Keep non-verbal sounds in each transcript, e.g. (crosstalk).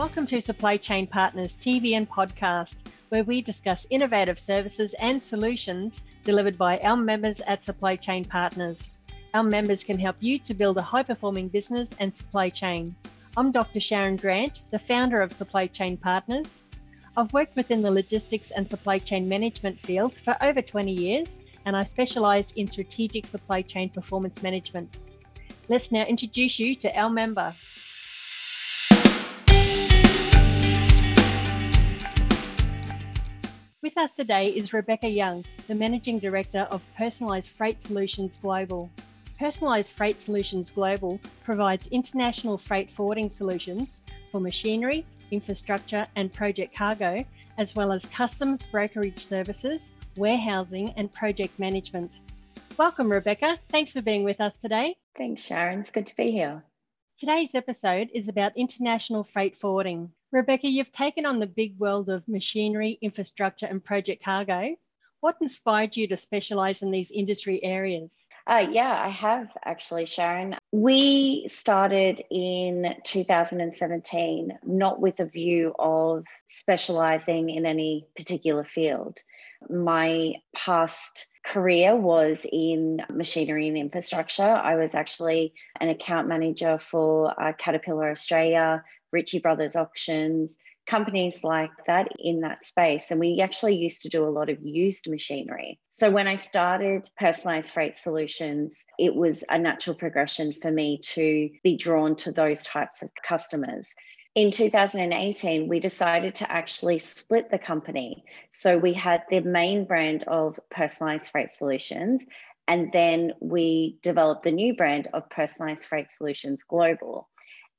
Welcome to Supply Chain Partners TV and podcast, where we discuss innovative services and solutions delivered by our members at Supply Chain Partners. Our members can help you to build a high performing business and supply chain. I'm Dr. Sharyn Grant, the founder of Supply Chain Partners. I've worked within the logistics and supply chain management field for over 20 years, and I specialise in strategic supply chain performance management. Let's now introduce you to our member. With us today is Rebecca Young, the Managing Director of Personalised Freight Solutions Global. Personalised Freight Solutions Global provides international freight forwarding solutions for machinery, infrastructure, and project cargo, as well as customs brokerage services, warehousing, and project management. Welcome, Rebecca. Thanks for being with us today. Thanks, Sharyn. It's good to be here. Today's episode is about international freight forwarding. Rebecca, you've taken on the big world of machinery, infrastructure, and project cargo. What inspired you to specialise in these industry areas? Uh, yeah, I have actually, Sharyn. We started in 2017, not with a view of specialising in any particular field. My past career was in machinery and infrastructure. I was actually an account manager for uh, Caterpillar Australia, Ritchie Brothers Auctions, companies like that in that space. And we actually used to do a lot of used machinery. So when I started Personalised Freight Solutions, it was a natural progression for me to be drawn to those types of customers. In 2018, we decided to actually split the company. So we had the main brand of Personalised Freight Solutions, and then we developed the new brand of Personalised Freight Solutions Global.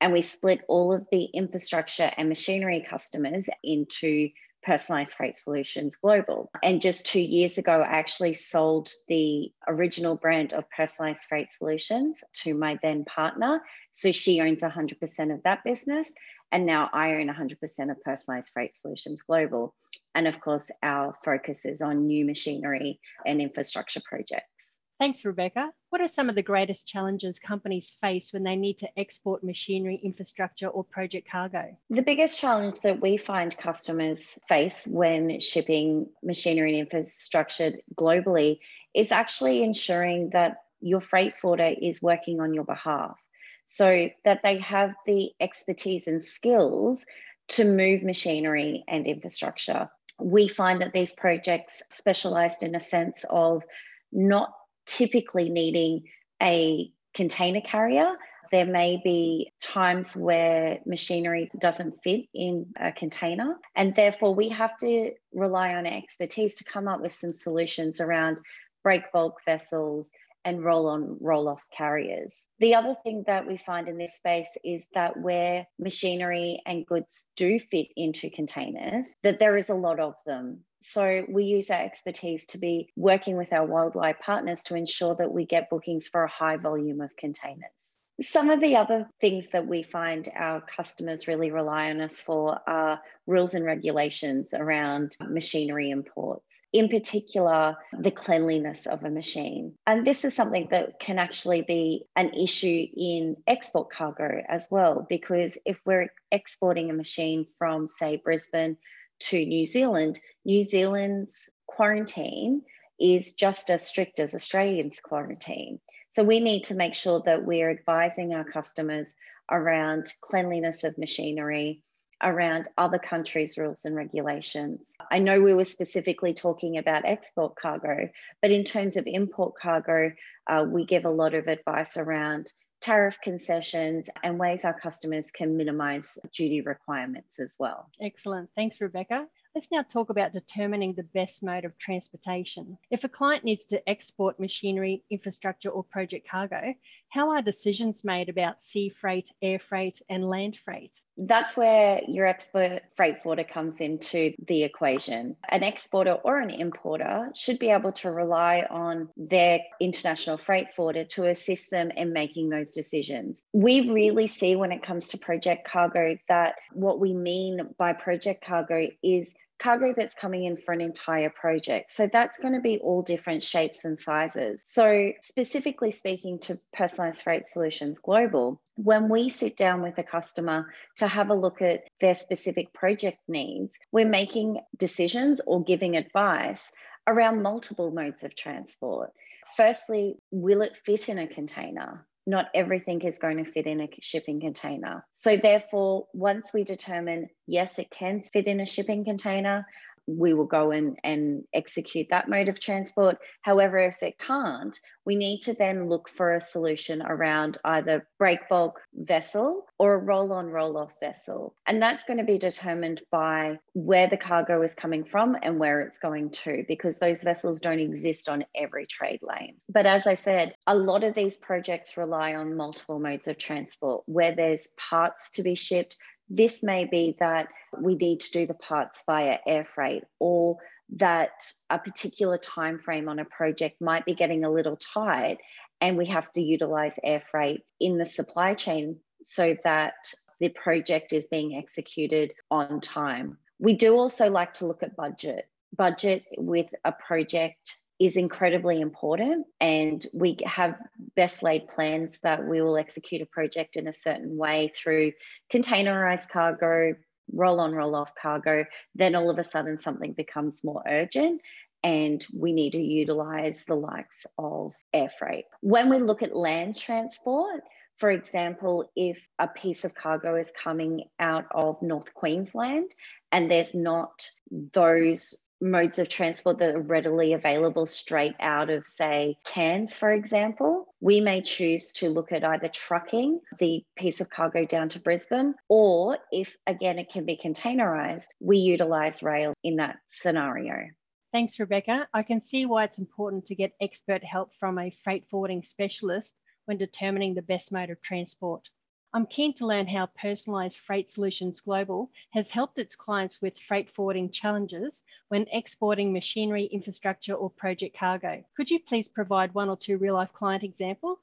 And we split all of the infrastructure and machinery customers into personalized freight solutions global. And just two years ago i actually sold the original brand of personalized freight solutions to my then partner. So she owns 100% of that business and now i own 100% of personalized freight solutions global and of course our focus is on new machinery and infrastructure projects Thanks, Rebecca. What are some of the greatest challenges companies face when they need to export machinery, infrastructure, or project cargo? The biggest challenge that we find customers face when shipping machinery and infrastructure globally is actually ensuring that your freight forwarder is working on your behalf so that they have the expertise and skills to move machinery and infrastructure. We find that these projects specialized in a sense of not typically needing a container carrier. There may be times where machinery doesn't fit in a container, and therefore we have to rely on expertise to come up with some solutions around break bulk vessels and roll on roll off carriers. The other thing that we find in this space is that where machinery and goods do fit into containers, that there is a lot of them. So we use our expertise to be working with our worldwide partners to ensure that we get bookings for a high volume of containers. Some of the other things that we find our customers really rely on us for are rules and regulations around machinery imports, in particular, the cleanliness of a machine. And this is something that can actually be an issue in export cargo as well, because if we're exporting a machine from, say, Brisbane to New Zealand, New Zealand's quarantine is just as strict as Australia's quarantine. So we need to make sure that we're advising our customers around cleanliness of machinery, around other countries' rules and regulations. I know we were specifically talking about export cargo, but in terms of import cargo, uh, we give a lot of advice around tariff concessions and ways our customers can minimize duty requirements as well. Excellent. Thanks, Rebecca. Let's now talk about determining the best mode of transportation. If a client needs to export machinery, infrastructure, or project cargo, how are decisions made about sea freight, air freight, and land freight? That's where your expert freight forwarder comes into the equation. An exporter or an importer should be able to rely on their international freight forwarder to assist them in making those decisions. We really see when it comes to project cargo that what we mean by project cargo is cargo that's coming in for an entire project. So that's going to be all different shapes and sizes. So, specifically speaking to Personalized Freight Solutions Global, when we sit down with a customer to have a look at their specific project needs, we're making decisions or giving advice around multiple modes of transport. Firstly, will it fit in a container? Not everything is going to fit in a shipping container. So, therefore, once we determine yes, it can fit in a shipping container, we will go in and execute that mode of transport. However, if it can't, we need to then look for a solution around either break bulk vessel or a roll on roll off vessel. And that's going to be determined by where the cargo is coming from and where it's going to, because those vessels don't exist on every trade lane. But as I said, a lot of these projects rely on multiple modes of transport where there's parts to be shipped, this may be that we need to do the parts via air freight or that a particular time frame on a project might be getting a little tight and we have to utilize air freight in the supply chain so that the project is being executed on time. We do also like to look at budget. Budget with a project is incredibly important. And we have best laid plans that we will execute a project in a certain way through containerized cargo, roll on, roll off cargo. Then all of a sudden, something becomes more urgent. And we need to utilize the likes of air freight. When we look at land transport, for example, if a piece of cargo is coming out of North Queensland and there's not those modes of transport that are readily available straight out of, say, Cairns, for example, we may choose to look at either trucking the piece of cargo down to Brisbane, or if again it can be containerized, we utilize rail in that scenario. Thanks, Rebecca. I can see why it's important to get expert help from a freight forwarding specialist when determining the best mode of transport. I'm keen to learn how Personalised Freight Solutions Global has helped its clients with freight forwarding challenges when exporting machinery, infrastructure, or project cargo. Could you please provide one or two real life client examples?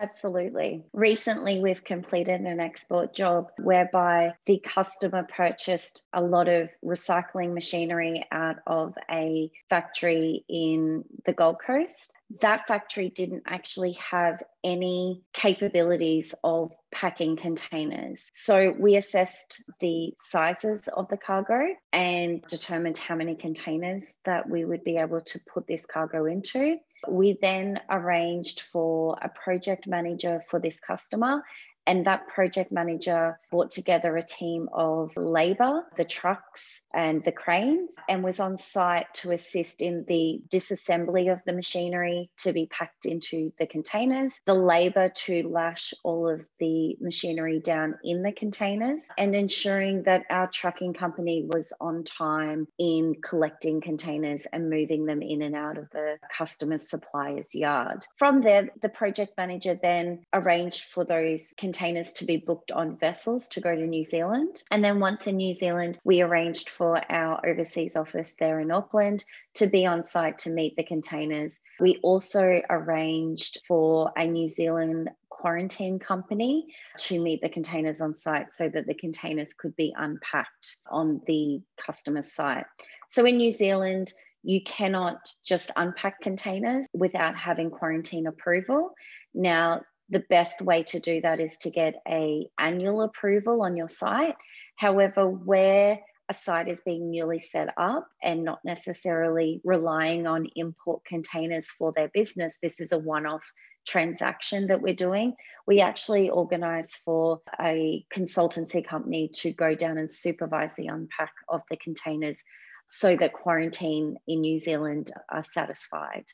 Absolutely. Recently, we've completed an export job whereby the customer purchased a lot of recycling machinery out of a factory in the Gold Coast that factory didn't actually have any capabilities of packing containers. So we assessed the sizes of the cargo and determined how many containers that we would be able to put this cargo into. We then arranged for a project manager for this customer and that project manager brought together a team of labour, the trucks, and the cranes, and was on site to assist in the disassembly of the machinery to be packed into the containers, the labour to lash all of the machinery down in the containers, and ensuring that our trucking company was on time in collecting containers and moving them in and out of the customer's supplier's yard. From there, the project manager then arranged for those containers containers to be booked on vessels to go to New Zealand. And then once in New Zealand, we arranged for our overseas office there in Auckland to be on site to meet the containers. We also arranged for a New Zealand quarantine company to meet the containers on site so that the containers could be unpacked on the customer site. So in New Zealand, you cannot just unpack containers without having quarantine approval. Now, the best way to do that is to get a annual approval on your site. However, where a site is being newly set up and not necessarily relying on import containers for their business, this is a one off transaction that we're doing. We actually organize for a consultancy company to go down and supervise the unpack of the containers so that quarantine in New Zealand are satisfied.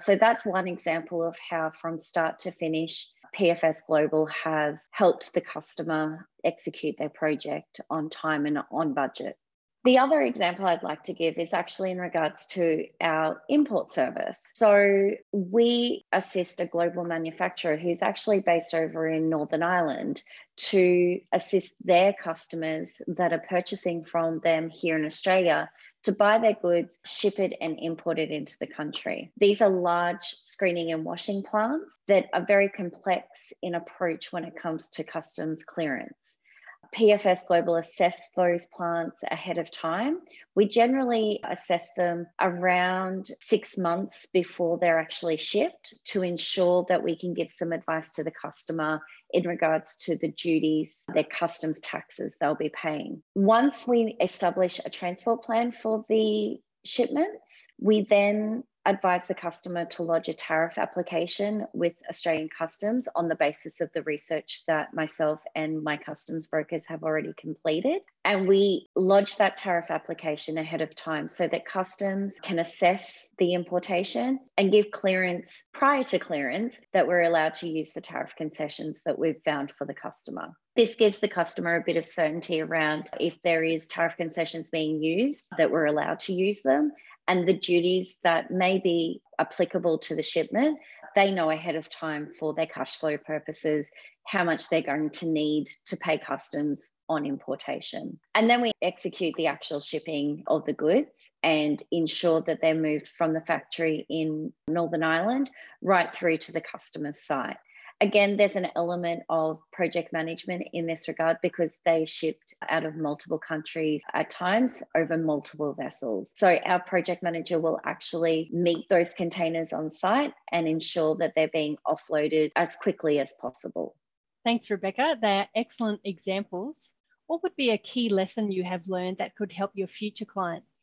So that's one example of how, from start to finish, PFS Global has helped the customer execute their project on time and on budget. The other example I'd like to give is actually in regards to our import service. So, we assist a global manufacturer who's actually based over in Northern Ireland to assist their customers that are purchasing from them here in Australia to buy their goods, ship it, and import it into the country. These are large screening and washing plants that are very complex in approach when it comes to customs clearance. PFS Global assess those plants ahead of time. We generally assess them around six months before they're actually shipped to ensure that we can give some advice to the customer in regards to the duties, their customs taxes they'll be paying. Once we establish a transport plan for the shipments, we then advise the customer to lodge a tariff application with Australian Customs on the basis of the research that myself and my customs brokers have already completed. And we lodge that tariff application ahead of time so that customs can assess the importation and give clearance prior to clearance that we're allowed to use the tariff concessions that we've found for the customer. This gives the customer a bit of certainty around if there is tariff concessions being used, that we're allowed to use them and the duties that may be applicable to the shipment, they know ahead of time for their cash flow purposes how much they're going to need to pay customs on importation. And then we execute the actual shipping of the goods and ensure that they're moved from the factory in Northern Ireland right through to the customer's site. Again, there's an element of project management in this regard because they shipped out of multiple countries at times over multiple vessels. So our project manager will actually meet those containers on site and ensure that they're being offloaded as quickly as possible. Thanks, Rebecca. They are excellent examples. What would be a key lesson you have learned that could help your future clients?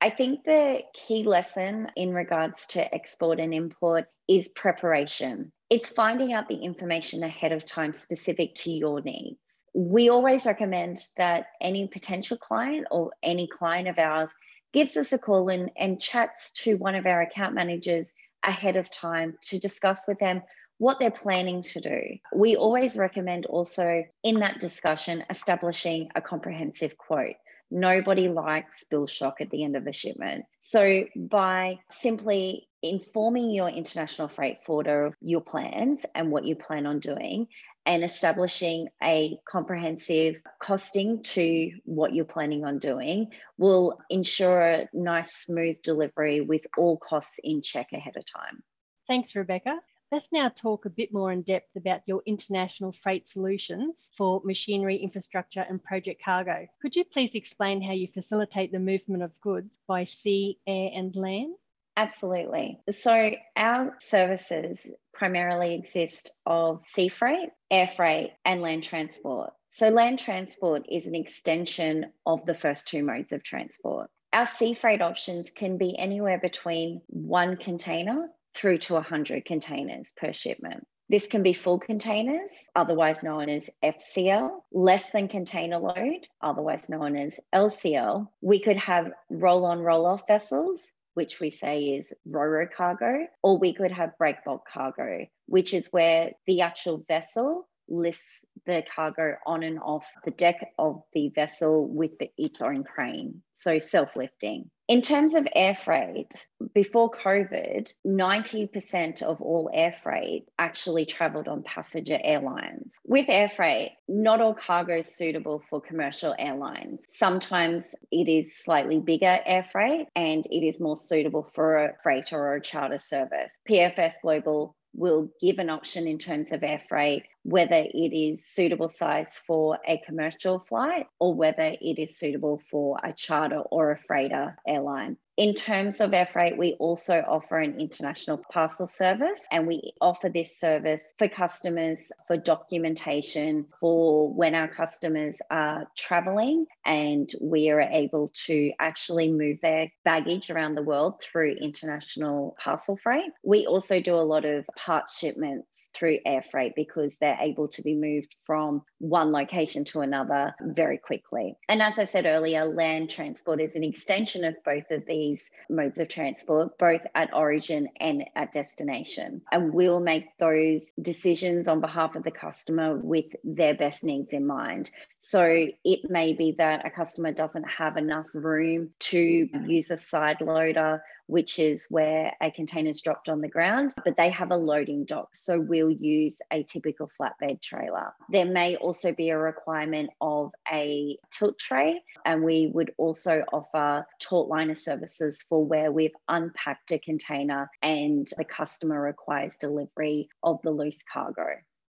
I think the key lesson in regards to export and import is preparation it's finding out the information ahead of time specific to your needs. We always recommend that any potential client or any client of ours gives us a call and, and chats to one of our account managers ahead of time to discuss with them what they're planning to do. We always recommend also in that discussion establishing a comprehensive quote. Nobody likes bill shock at the end of a shipment. So, by simply informing your international freight forwarder of your plans and what you plan on doing, and establishing a comprehensive costing to what you're planning on doing will ensure a nice, smooth delivery with all costs in check ahead of time. Thanks, Rebecca. Let's now talk a bit more in depth about your international freight solutions for machinery, infrastructure, and project cargo. Could you please explain how you facilitate the movement of goods by sea, air, and land? Absolutely. So, our services primarily exist of sea freight, air freight, and land transport. So, land transport is an extension of the first two modes of transport. Our sea freight options can be anywhere between one container through to 100 containers per shipment. This can be full containers, otherwise known as FCL, less than container load, otherwise known as LCL. We could have roll on, roll off vessels, which we say is RoRo cargo, or we could have break bulk cargo, which is where the actual vessel lifts the cargo on and off the deck of the vessel with the, its own crane, so self lifting. In terms of air freight, before COVID, 90% of all air freight actually traveled on passenger airlines. With air freight, not all cargo is suitable for commercial airlines. Sometimes it is slightly bigger air freight and it is more suitable for a freighter or a charter service. PFS Global will give an option in terms of air freight, whether it is suitable size for a commercial flight or whether it is suitable for a charter or a freighter airline. In terms of air freight, we also offer an international parcel service and we offer this service for customers for documentation for when our customers are traveling and we are able to actually move their baggage around the world through international parcel freight. We also do a lot of part shipments through air freight because they're able to be moved from one location to another very quickly. And as I said earlier, land transport is an extension of both of these these modes of transport, both at origin and at destination. And we'll make those decisions on behalf of the customer with their best needs in mind. So it may be that a customer doesn't have enough room to use a side loader which is where a container is dropped on the ground, but they have a loading dock. So we'll use a typical flatbed trailer. There may also be a requirement of a tilt tray, and we would also offer taut liner services for where we've unpacked a container and the customer requires delivery of the loose cargo.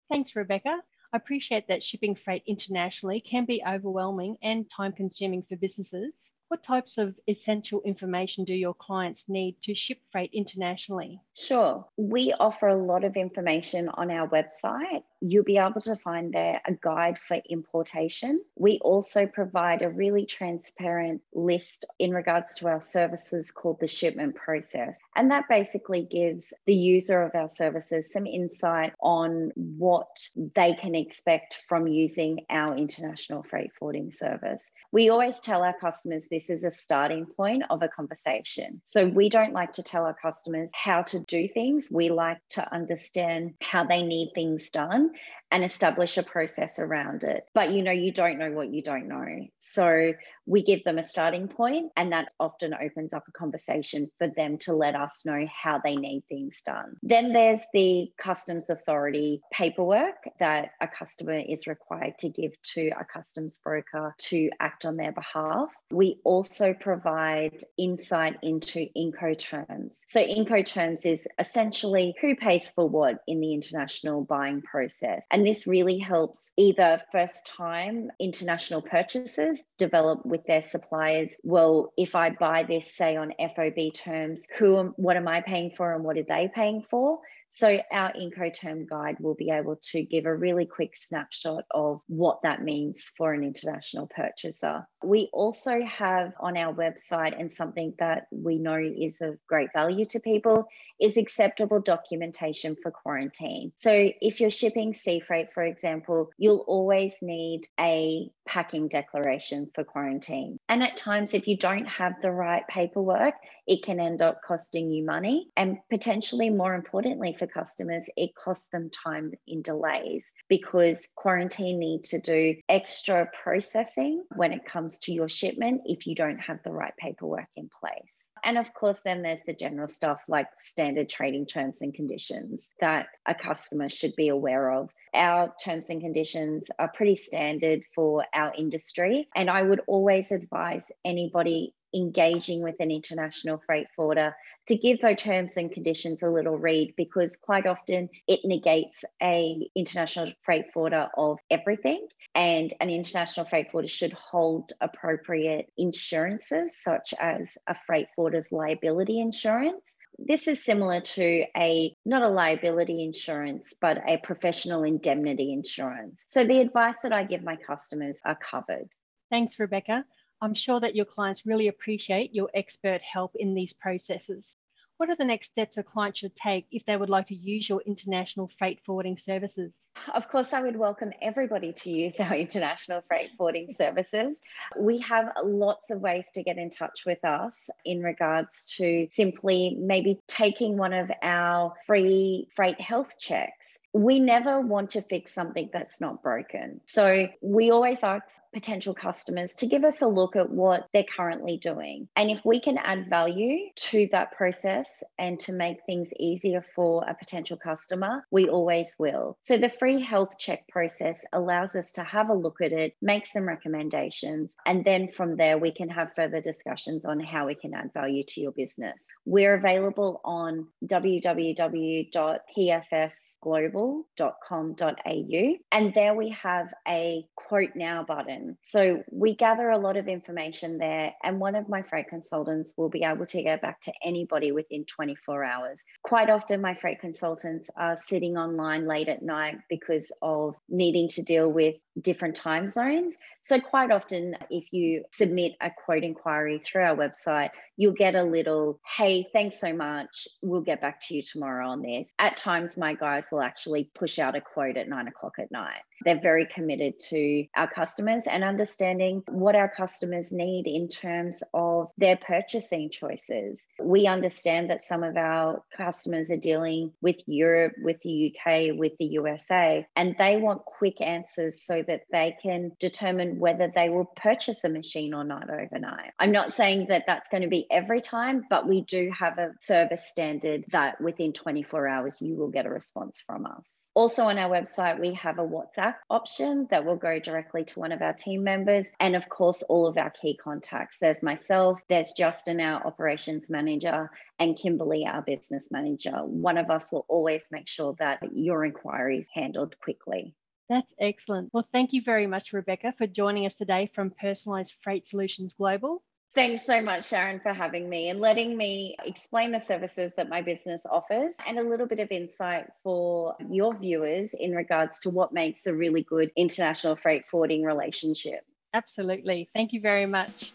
Thanks, Rebecca. I appreciate that shipping freight internationally can be overwhelming and time consuming for businesses. What types of essential information do your clients need to ship freight internationally? Sure. We offer a lot of information on our website. You'll be able to find there a guide for importation. We also provide a really transparent list in regards to our services called the shipment process. And that basically gives the user of our services some insight on what they can expect from using our international freight forwarding service. We always tell our customers this is a starting point of a conversation. So we don't like to tell our customers how to do things. We like to understand how they need things done and establish a process around it. But you know, you don't know what you don't know. So we give them a starting point, and that often opens up a conversation for them to let us know how they need things done. Then there's the customs authority paperwork that a customer is required to give to a customs broker to act on their behalf. We also provide insight into Incoterms. So, Incoterms is essentially who pays for what in the international buying process. And this really helps either first time international purchasers develop with their suppliers well if i buy this say on fob terms who am, what am i paying for and what are they paying for so our Incoterm guide will be able to give a really quick snapshot of what that means for an international purchaser. We also have on our website and something that we know is of great value to people is acceptable documentation for quarantine. So if you're shipping sea freight, for example, you'll always need a packing declaration for quarantine. And at times, if you don't have the right paperwork, it can end up costing you money. And potentially, more importantly, for customers, it costs them time in delays because quarantine need to do extra processing when it comes to your shipment if you don't have the right paperwork in place. And of course, then there's the general stuff like standard trading terms and conditions that a customer should be aware of. Our terms and conditions are pretty standard for our industry. And I would always advise anybody engaging with an international freight forwarder to give those terms and conditions a little read because quite often it negates a international freight forwarder of everything and an international freight forwarder should hold appropriate insurances such as a freight forwarder's liability insurance. This is similar to a not a liability insurance but a professional indemnity insurance. So the advice that i give my customers are covered. Thanks rebecca I'm sure that your clients really appreciate your expert help in these processes. What are the next steps a client should take if they would like to use your international freight forwarding services? Of course, I would welcome everybody to use our (laughs) international freight forwarding services. We have lots of ways to get in touch with us in regards to simply maybe taking one of our free freight health checks we never want to fix something that's not broken. So we always ask potential customers to give us a look at what they're currently doing. And if we can add value to that process and to make things easier for a potential customer, we always will. So the free health check process allows us to have a look at it, make some recommendations, and then from there we can have further discussions on how we can add value to your business. We're available on www.pfsglobal.com.au And there we have a quote now button. So we gather a lot of information there, and one of my freight consultants will be able to get back to anybody within 24 hours. Quite often, my freight consultants are sitting online late at night because of needing to deal with different time zones. So, quite often, if you submit a quote inquiry through our website, you'll get a little, hey, thanks so much. We'll get back to you tomorrow on this. At times, my guys will actually push out a quote at nine o'clock at night. They're very committed to our customers and understanding what our customers need in terms of their purchasing choices. We understand that some of our customers are dealing with Europe, with the UK, with the USA, and they want quick answers so that they can determine whether they will purchase a machine or not overnight. I'm not saying that that's going to be every time, but we do have a service standard that within 24 hours you will get a response from us. Also, on our website, we have a WhatsApp option that will go directly to one of our team members. And of course, all of our key contacts. There's myself, there's Justin, our operations manager, and Kimberly, our business manager. One of us will always make sure that your inquiry is handled quickly. That's excellent. Well, thank you very much, Rebecca, for joining us today from Personalized Freight Solutions Global. Thanks so much, Sharyn, for having me and letting me explain the services that my business offers and a little bit of insight for your viewers in regards to what makes a really good international freight forwarding relationship. Absolutely. Thank you very much.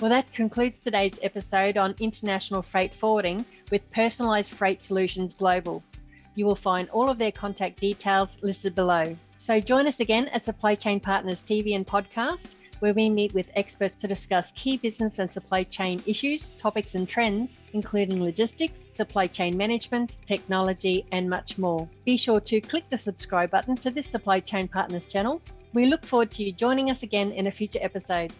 Well, that concludes today's episode on international freight forwarding with Personalised Freight Solutions Global. You will find all of their contact details listed below. So join us again at Supply Chain Partners TV and podcast where we meet with experts to discuss key business and supply chain issues, topics, and trends, including logistics, supply chain management, technology, and much more. Be sure to click the subscribe button to this Supply Chain Partners channel. We look forward to you joining us again in a future episode.